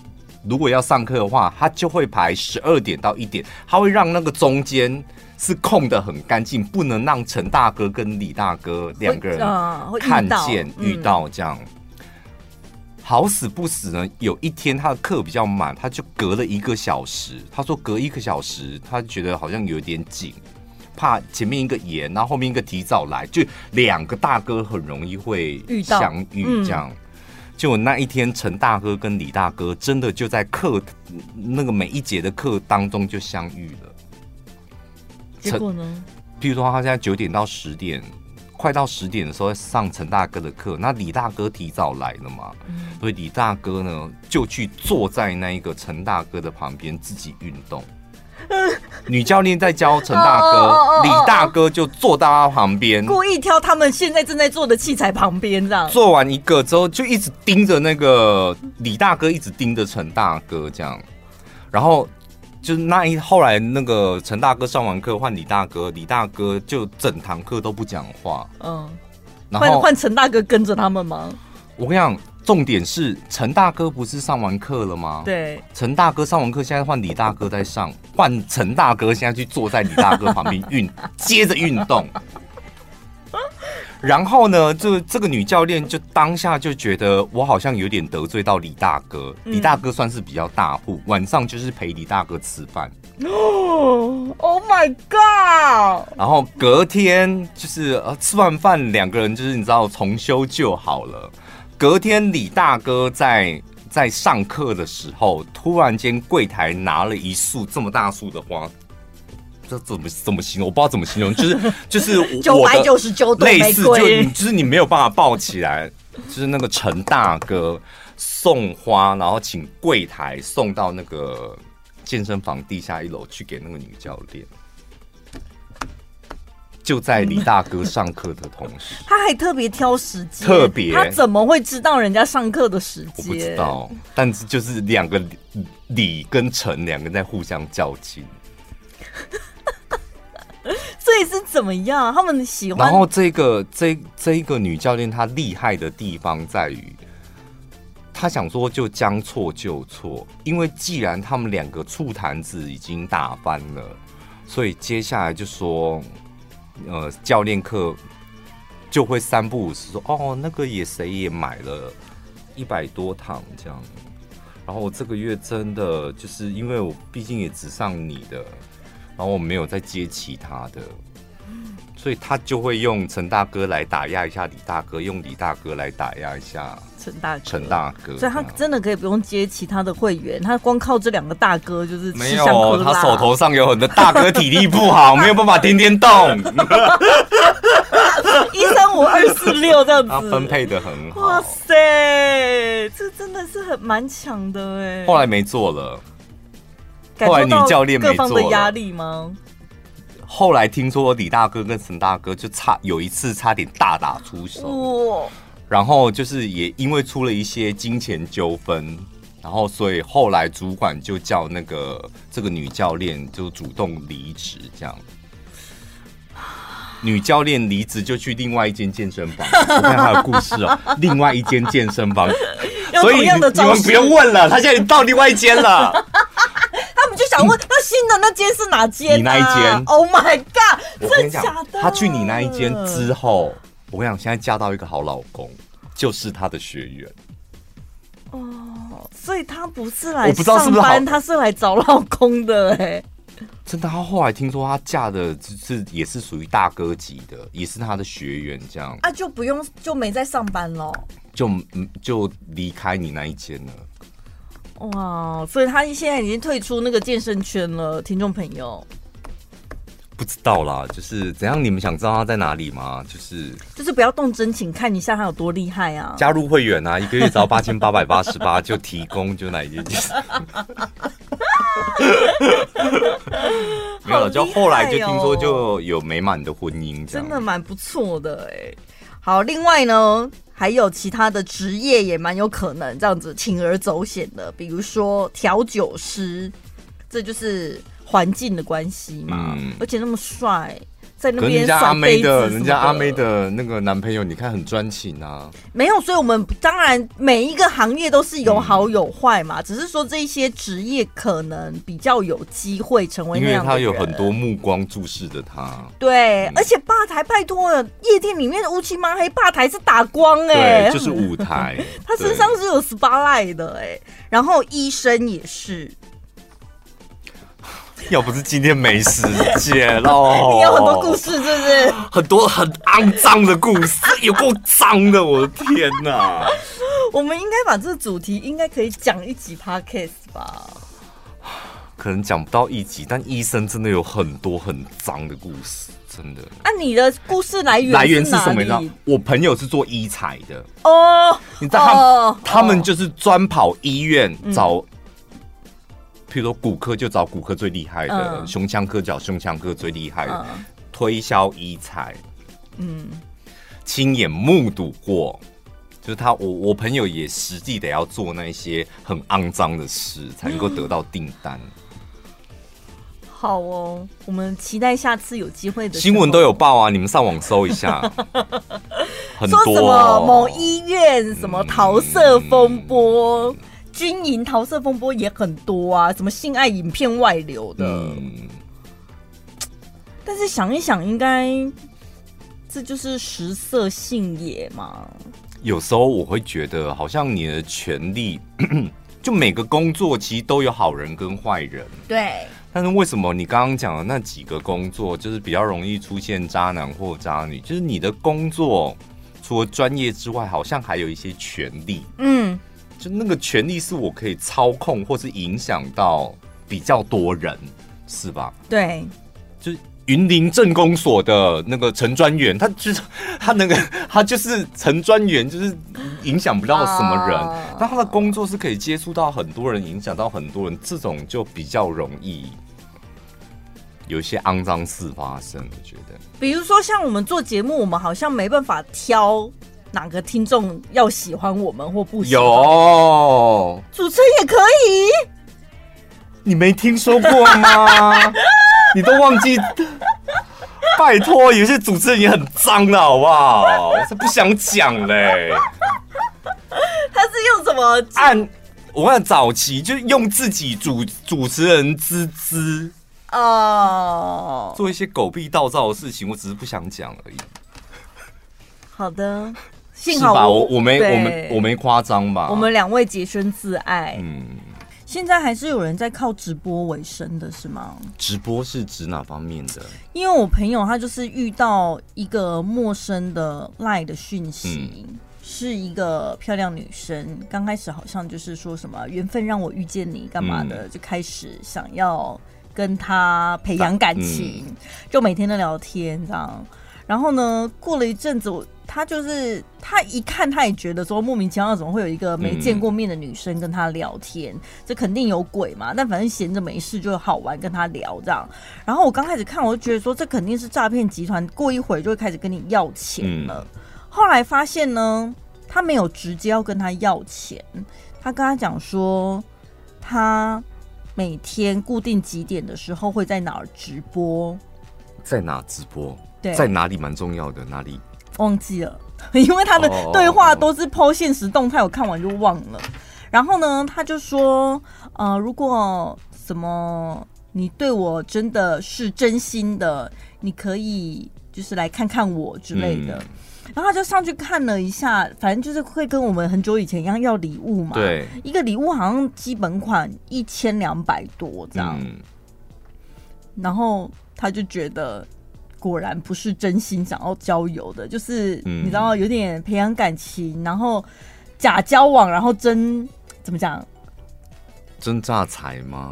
如果要上课的话，他就会排十二点到一点，他会让那个中间是空的很干净，不能让陈大哥跟李大哥两个人看见遇到这样。好死不死呢，有一天他的课比较满，他就隔了一个小时。他说隔一个小时，他觉得好像有点紧，怕前面一个延，然后后面一个提早来，就两个大哥很容易会相遇这样。就那一天，陈大哥跟李大哥真的就在课那个每一节的课当中就相遇了。结果呢？譬如说，他现在九点到十点。快到十点的时候，上陈大哥的课。那李大哥提早来了嘛，嗯、所以李大哥呢就去坐在那一个陈大哥的旁边自己运动。嗯、女教练在教陈大哥，李大哥就坐到他旁边，故意挑他们现在正在做的器材旁边，这样。做完一个之后，就一直盯着那个李大哥，一直盯着陈大哥这样，然后。就是那一后来那个陈大哥上完课换李大哥，李大哥就整堂课都不讲话。嗯，然后换陈大哥跟着他们吗？我跟你讲，重点是陈大哥不是上完课了吗？对，陈大哥上完课，现在换李大哥在上，换陈大哥现在去坐在李大哥旁边运，接着运动。然后呢，就这个女教练就当下就觉得我好像有点得罪到李大哥。嗯、李大哥算是比较大户，晚上就是陪李大哥吃饭。哦，Oh my God！然后隔天就是呃吃完饭，两个人就是你知道重修旧好了。隔天李大哥在在上课的时候，突然间柜台拿了一束这么大束的花。这怎么怎么形容？我不知道怎么形容，就是 就是九百九十九朵类似，就就是你没有办法抱起来，就是那个陈大哥送花，然后请柜台送到那个健身房地下一楼去给那个女教练。就在李大哥上课的同时，他还特别挑时间，特别他怎么会知道人家上课的时间？我不知道，但是就是两个李跟陈两个在互相较劲。是怎么样？他们喜欢。然后这个这这一个女教练，她厉害的地方在于，她想说就将错就错，因为既然他们两个醋坛子已经打翻了，所以接下来就说，呃，教练课就会三不五时说，哦，那个也谁也买了一百多堂这样。然后我这个月真的就是因为我毕竟也只上你的。然后我没有再接其他的，所以他就会用陈大哥来打压一下李大哥，用李大哥来打压一下陈大陈大哥。所以他真的可以不用接其他的会员，他光靠这两个大哥就是没有。他手头上有很多大哥，体力不好，没有办法天天动。一三五二四六这样子，他分配的很好。哇塞，这真的是很蛮强的哎。后来没做了。后来女教练没做了，压力吗？后来听说李大哥跟陈大哥就差有一次差点大打出手，然后就是也因为出了一些金钱纠纷，然后所以后来主管就叫那个这个女教练就主动离职，这样。女教练离职就去另外一间健身房，我看她的故事哦，另外一间健身房，所以你们不用问了，她现在到另外一间了。就想问，那新的那间是哪间？你那一间？Oh my god！真的假的？他去你那一间之后，我跟你讲，现在嫁到一个好老公，就是他的学员。哦，所以他不是来，我不知道是不是好，他是来找老公的哎。真的，他后来听说他嫁的是也是属于大哥级的，也是他的学员这样。啊，就不用就没在上班喽，就就离开你那一间了。哇，所以他现在已经退出那个健身圈了，听众朋友。不知道啦，就是怎样？你们想知道他在哪里吗？就是就是不要动真情，看一下他有多厉害啊！加入会员啊，一个月只要八千八百八十八，就提供就哪一件事。没有了，就后来就听说就有美满的婚姻，真的蛮不错的哎。好，另外呢，还有其他的职业也蛮有可能这样子铤而走险的，比如说调酒师，这就是环境的关系嘛。嗯、而且那么帅，在那边可是人家阿妹的，人家阿妹的那个男朋友，你看很专情啊。没有，所以我们当然每一个行业都是有好有坏嘛，嗯、只是说这一些职业可能比较有机会成为那样的人，因为他有很多目光注视着他。对，嗯、而且吧台拜托了，夜店里面的乌漆嘛黑吧台是打光哎、欸，就是舞台，他身上是有 spotlight 的哎、欸，然后医生也是。要不是今天没时间哦，你有很多故事，是不是？很多很肮脏的故事，有够脏的，我的天哪！我们应该把这个主题应该可以讲一集 podcast 吧？可能讲不到一集，但医生真的有很多很脏的故事，真的。那、啊、你的故事来源来源是什么？你知道？我朋友是做医材的哦，你知道他们、哦、他们就是专跑医院找。嗯譬如说骨科就找骨科最厉害的，嗯、胸腔科找胸腔科最厉害的，嗯、推销医材，嗯，亲眼目睹过，就是他我我朋友也实际得要做那些很肮脏的事，才能够得到订单、嗯。好哦，我们期待下次有机会的新闻都有报啊，你们上网搜一下，很多、哦、说什么某医院什么桃色风波。嗯军营桃色风波也很多啊，什么性爱影片外流的。嗯、但是想一想，应该这就是食色性也嘛。有时候我会觉得，好像你的权利，就每个工作其实都有好人跟坏人。对。但是为什么你刚刚讲的那几个工作，就是比较容易出现渣男或渣女？就是你的工作除了专业之外，好像还有一些权利。嗯。就那个权利是我可以操控，或是影响到比较多人，是吧？对，就是云林镇公所的那个陈专员，他就是他那个 他就是陈专员，就是影响不到什么人，啊、但他的工作是可以接触到很多人，影响到很多人，这种就比较容易有一些肮脏事发生。我觉得，比如说像我们做节目，我们好像没办法挑。哪个听众要喜欢我们或不喜欢？有主持人也可以，你没听说过吗？你都忘记？拜托，有些主持人也很脏的好不好？我才不想讲嘞。他是用什么？按我看早期就用自己主主持人之姿哦，做一些狗屁倒灶的事情，我只是不想讲而已。好的。幸好我我没我没我没夸张吧？我们两位洁身自爱。嗯，现在还是有人在靠直播为生的是吗？直播是指哪方面的？因为我朋友他就是遇到一个陌生的赖的讯息，嗯、是一个漂亮女生。刚开始好像就是说什么缘分让我遇见你干嘛的，嗯、就开始想要跟他培养感情，嗯、就每天都聊天这样。然后呢，过了一阵子我。他就是他一看，他也觉得说莫名其妙，怎么会有一个没见过面的女生跟他聊天？嗯、这肯定有鬼嘛！但反正闲着没事就好玩，跟他聊这样。然后我刚开始看，我就觉得说这肯定是诈骗集团，过一会儿就会开始跟你要钱了。嗯、后来发现呢，他没有直接要跟他要钱，他跟他讲说，他每天固定几点的时候会在哪儿直播，在哪直播？对，在哪里蛮重要的，哪里？忘记了，因为他的对话都是抛现实动态，我看完就忘了。然后呢，他就说，呃，如果什么你对我真的是真心的，你可以就是来看看我之类的。嗯、然后他就上去看了一下，反正就是会跟我们很久以前一样要礼物嘛。对，一个礼物好像基本款一千两百多这样。嗯、然后他就觉得。果然不是真心想要交友的，就是你知道有点培养感情，然后假交往，然后真怎么讲？真诈财吗？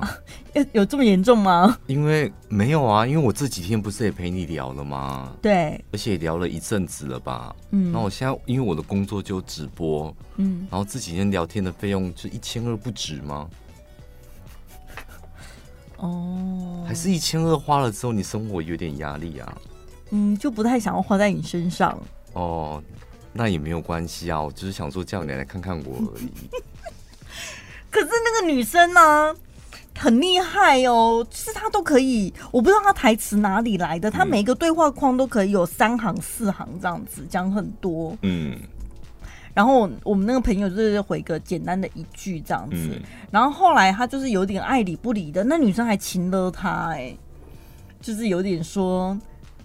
有 有这么严重吗？因为没有啊，因为我这几天不是也陪你聊了吗？对，而且也聊了一阵子了吧？嗯，那我现在因为我的工作就直播，嗯，然后这几天聊天的费用就一千二不止吗？哦，还是一千二花了之后，你生活有点压力啊？嗯，就不太想要花在你身上。哦，那也没有关系啊，我只是想说叫你来看看我而已。可是那个女生呢？很厉害哦，就是她都可以，我不知道她台词哪里来的，她每个对话框都可以有三行四行这样子讲很多，嗯，然后我们那个朋友就是回个简单的一句这样子，嗯、然后后来他就是有点爱理不理的，那女生还亲了他，哎，就是有点说，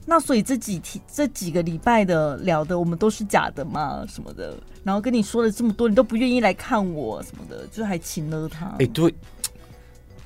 那所以这几天这几个礼拜的聊的我们都是假的嘛？什么的，然后跟你说了这么多，你都不愿意来看我什么的，就还亲了他，哎、欸，对。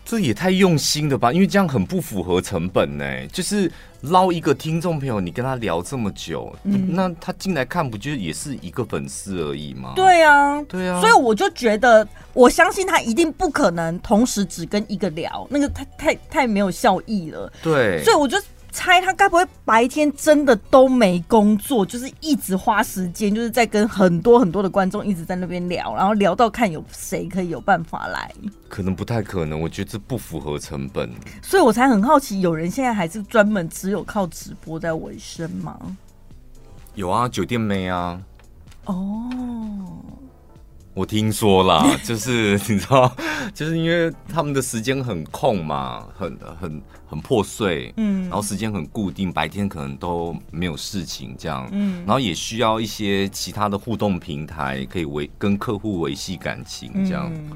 这也太用心了吧！因为这样很不符合成本呢。就是捞一个听众朋友，你跟他聊这么久，嗯、那他进来看，不就也是一个粉丝而已吗？对啊，对啊。所以我就觉得，我相信他一定不可能同时只跟一个聊，那个太太太没有效益了。对，所以我就。猜他该不会白天真的都没工作，就是一直花时间，就是在跟很多很多的观众一直在那边聊，然后聊到看有谁可以有办法来。可能不太可能，我觉得这不符合成本。所以我才很好奇，有人现在还是专门只有靠直播在维生吗？有啊，酒店没啊。哦。我听说啦，就是你知道，就是因为他们的时间很空嘛，很很很破碎，嗯，然后时间很固定，白天可能都没有事情这样，嗯，然后也需要一些其他的互动平台，可以维跟客户维系感情这样，嗯，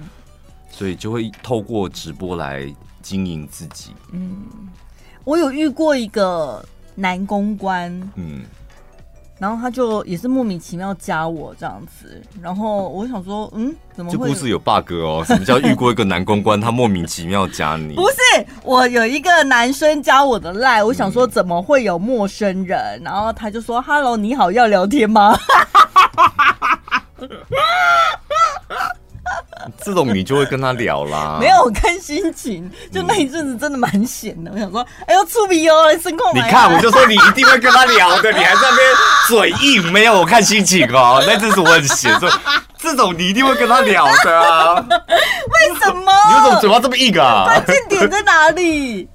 所以就会透过直播来经营自己。嗯，我有遇过一个男公关，嗯。然后他就也是莫名其妙加我这样子，然后我想说，嗯，怎么会？这故事有 bug 哦？什么叫遇过一个男公关，他莫名其妙加你？不是，我有一个男生加我的赖，我想说怎么会有陌生人？嗯、然后他就说：“Hello，你好，要聊天吗？” 这种你就会跟他聊啦，没有，我看心情，就那一阵子真的蛮闲的。嗯、我想说，哎呦，出鼻哦，声控，你看，我就说你一定会跟他聊的，你还在那边嘴硬，没有，我看心情哦。那阵子我很闲，说这种你一定会跟他聊的啊。为什么？你为什么嘴巴这么硬啊？关键点在哪里？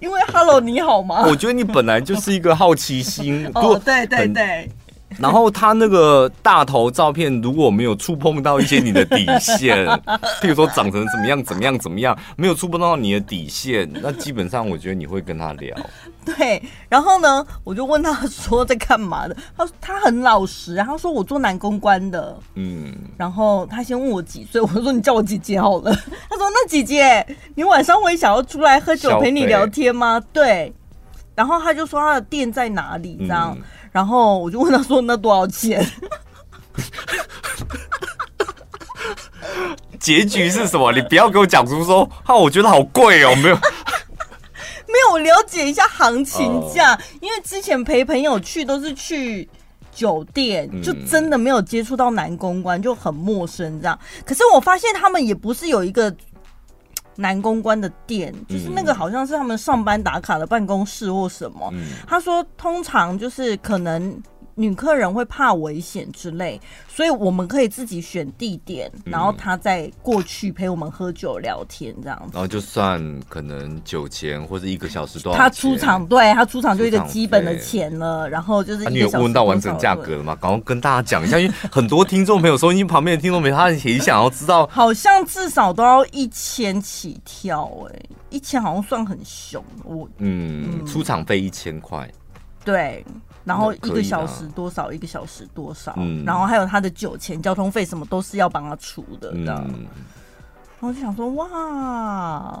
因为 Hello，你好吗？我觉得你本来就是一个好奇心，哦，对对对。然后他那个大头照片如果没有触碰到一些你的底线，譬如说长成怎么样怎么样怎么样，没有触碰到你的底线，那基本上我觉得你会跟他聊。对，然后呢，我就问他说在干嘛的，他说他很老实，然后说我做男公关的，嗯，然后他先问我几岁，我说你叫我姐姐好了。他说那姐姐，你晚上会想要出来喝酒陪你聊天吗？对，然后他就说他的店在哪里这样。嗯然后我就问他说：“那多少钱？” 结局是什么？你不要给我讲出说，哈，我觉得好贵哦，没有，没有，我了解一下行情价，因为之前陪朋友去都是去酒店，就真的没有接触到男公关，就很陌生这样。可是我发现他们也不是有一个。男公关的店，就是那个好像是他们上班打卡的办公室或什么。嗯、他说，通常就是可能。女客人会怕危险之类，所以我们可以自己选地点，然后她再过去陪我们喝酒聊天这样子。然后就算可能酒钱或者一个小时多少，他出场，对，他出场就一个基本的钱了。然后就是你有问到完整价格了吗？赶快跟大家讲一下，因为很多听众朋友收音旁边的听众朋友，他也想要知道。好像至少都要一千起跳，哎，一千好像算很凶。我嗯，出场费一千块，对。然后一个小时多少？一个小时多少？嗯，然后还有他的酒钱、交通费什么都是要帮他出的，这样。嗯，然后就想说，哇，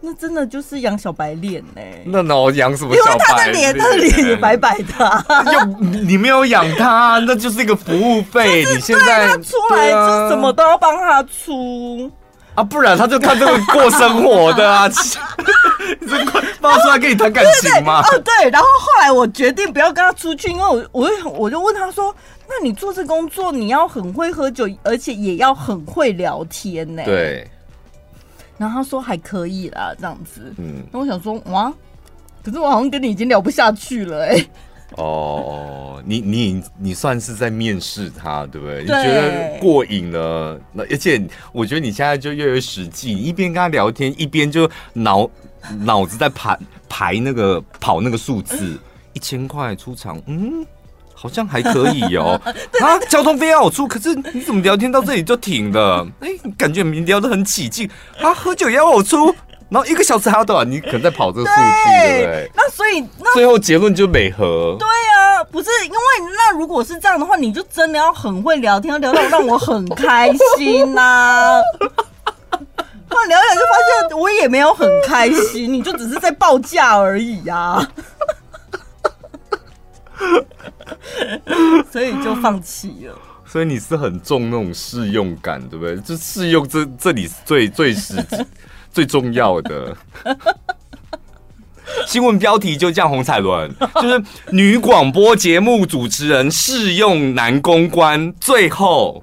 那真的就是养小白脸呢？那我养什么小白脸？因为他的脸，他的脸也白白的。就你没有养他，那就是一个服务费。你现在他出来就什么都要帮他出。啊，不然他就看这个过生活的啊，你这快放出来跟你谈感情吗？哦，对，然后后来我决定不要跟他出去，因为我我就我就问他说，那你做这工作，你要很会喝酒，而且也要很会聊天呢？对。然后他说还可以啦，这样子。嗯。那我想说，哇，可是我好像跟你已经聊不下去了，哎。哦，你你你算是在面试他，对不对？对，你觉得过瘾了，那而且我觉得你现在就越来越实际，你一边跟他聊天，一边就脑脑子在排排那个跑那个数字，一千块出场，嗯，好像还可以哦。啊，交通费要我出，可是你怎么聊天到这里就停了？哎，感觉你聊得很起劲啊，喝酒也要我出。然后一个小时还要多少？你可能在跑这个数据，对不对？那所以那最后结论就美和。对啊，不是因为那如果是这样的话，你就真的要很会聊天，要聊到让我很开心呐、啊。不然聊一聊就发现我也没有很开心，你就只是在报价而已呀、啊。所以就放弃了。所以你是很重那种试用感，对不对？就试用这这里是最最实际。最重要的 新闻标题就这样，红彩轮就是女广播节目主持人试用男公关，最后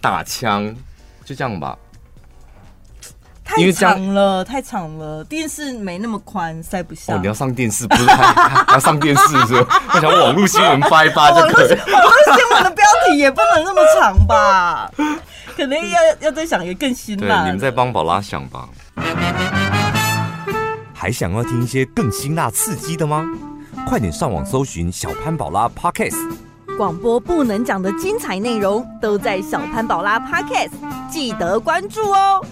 打枪，就这样吧。太长了，太长了，电视没那么宽，塞不下。哦，你要上电视，不是 要上电视是吧？我想网络新闻发一发就可以。网络新闻的标题也不能那么长吧？可能要要再想一个更辛辣。对，你们再帮宝拉想吧。还想要听一些更辛辣刺激的吗？快点上网搜寻小潘宝拉 Podcast，广播不能讲的精彩内容都在小潘宝拉 Podcast，记得关注哦。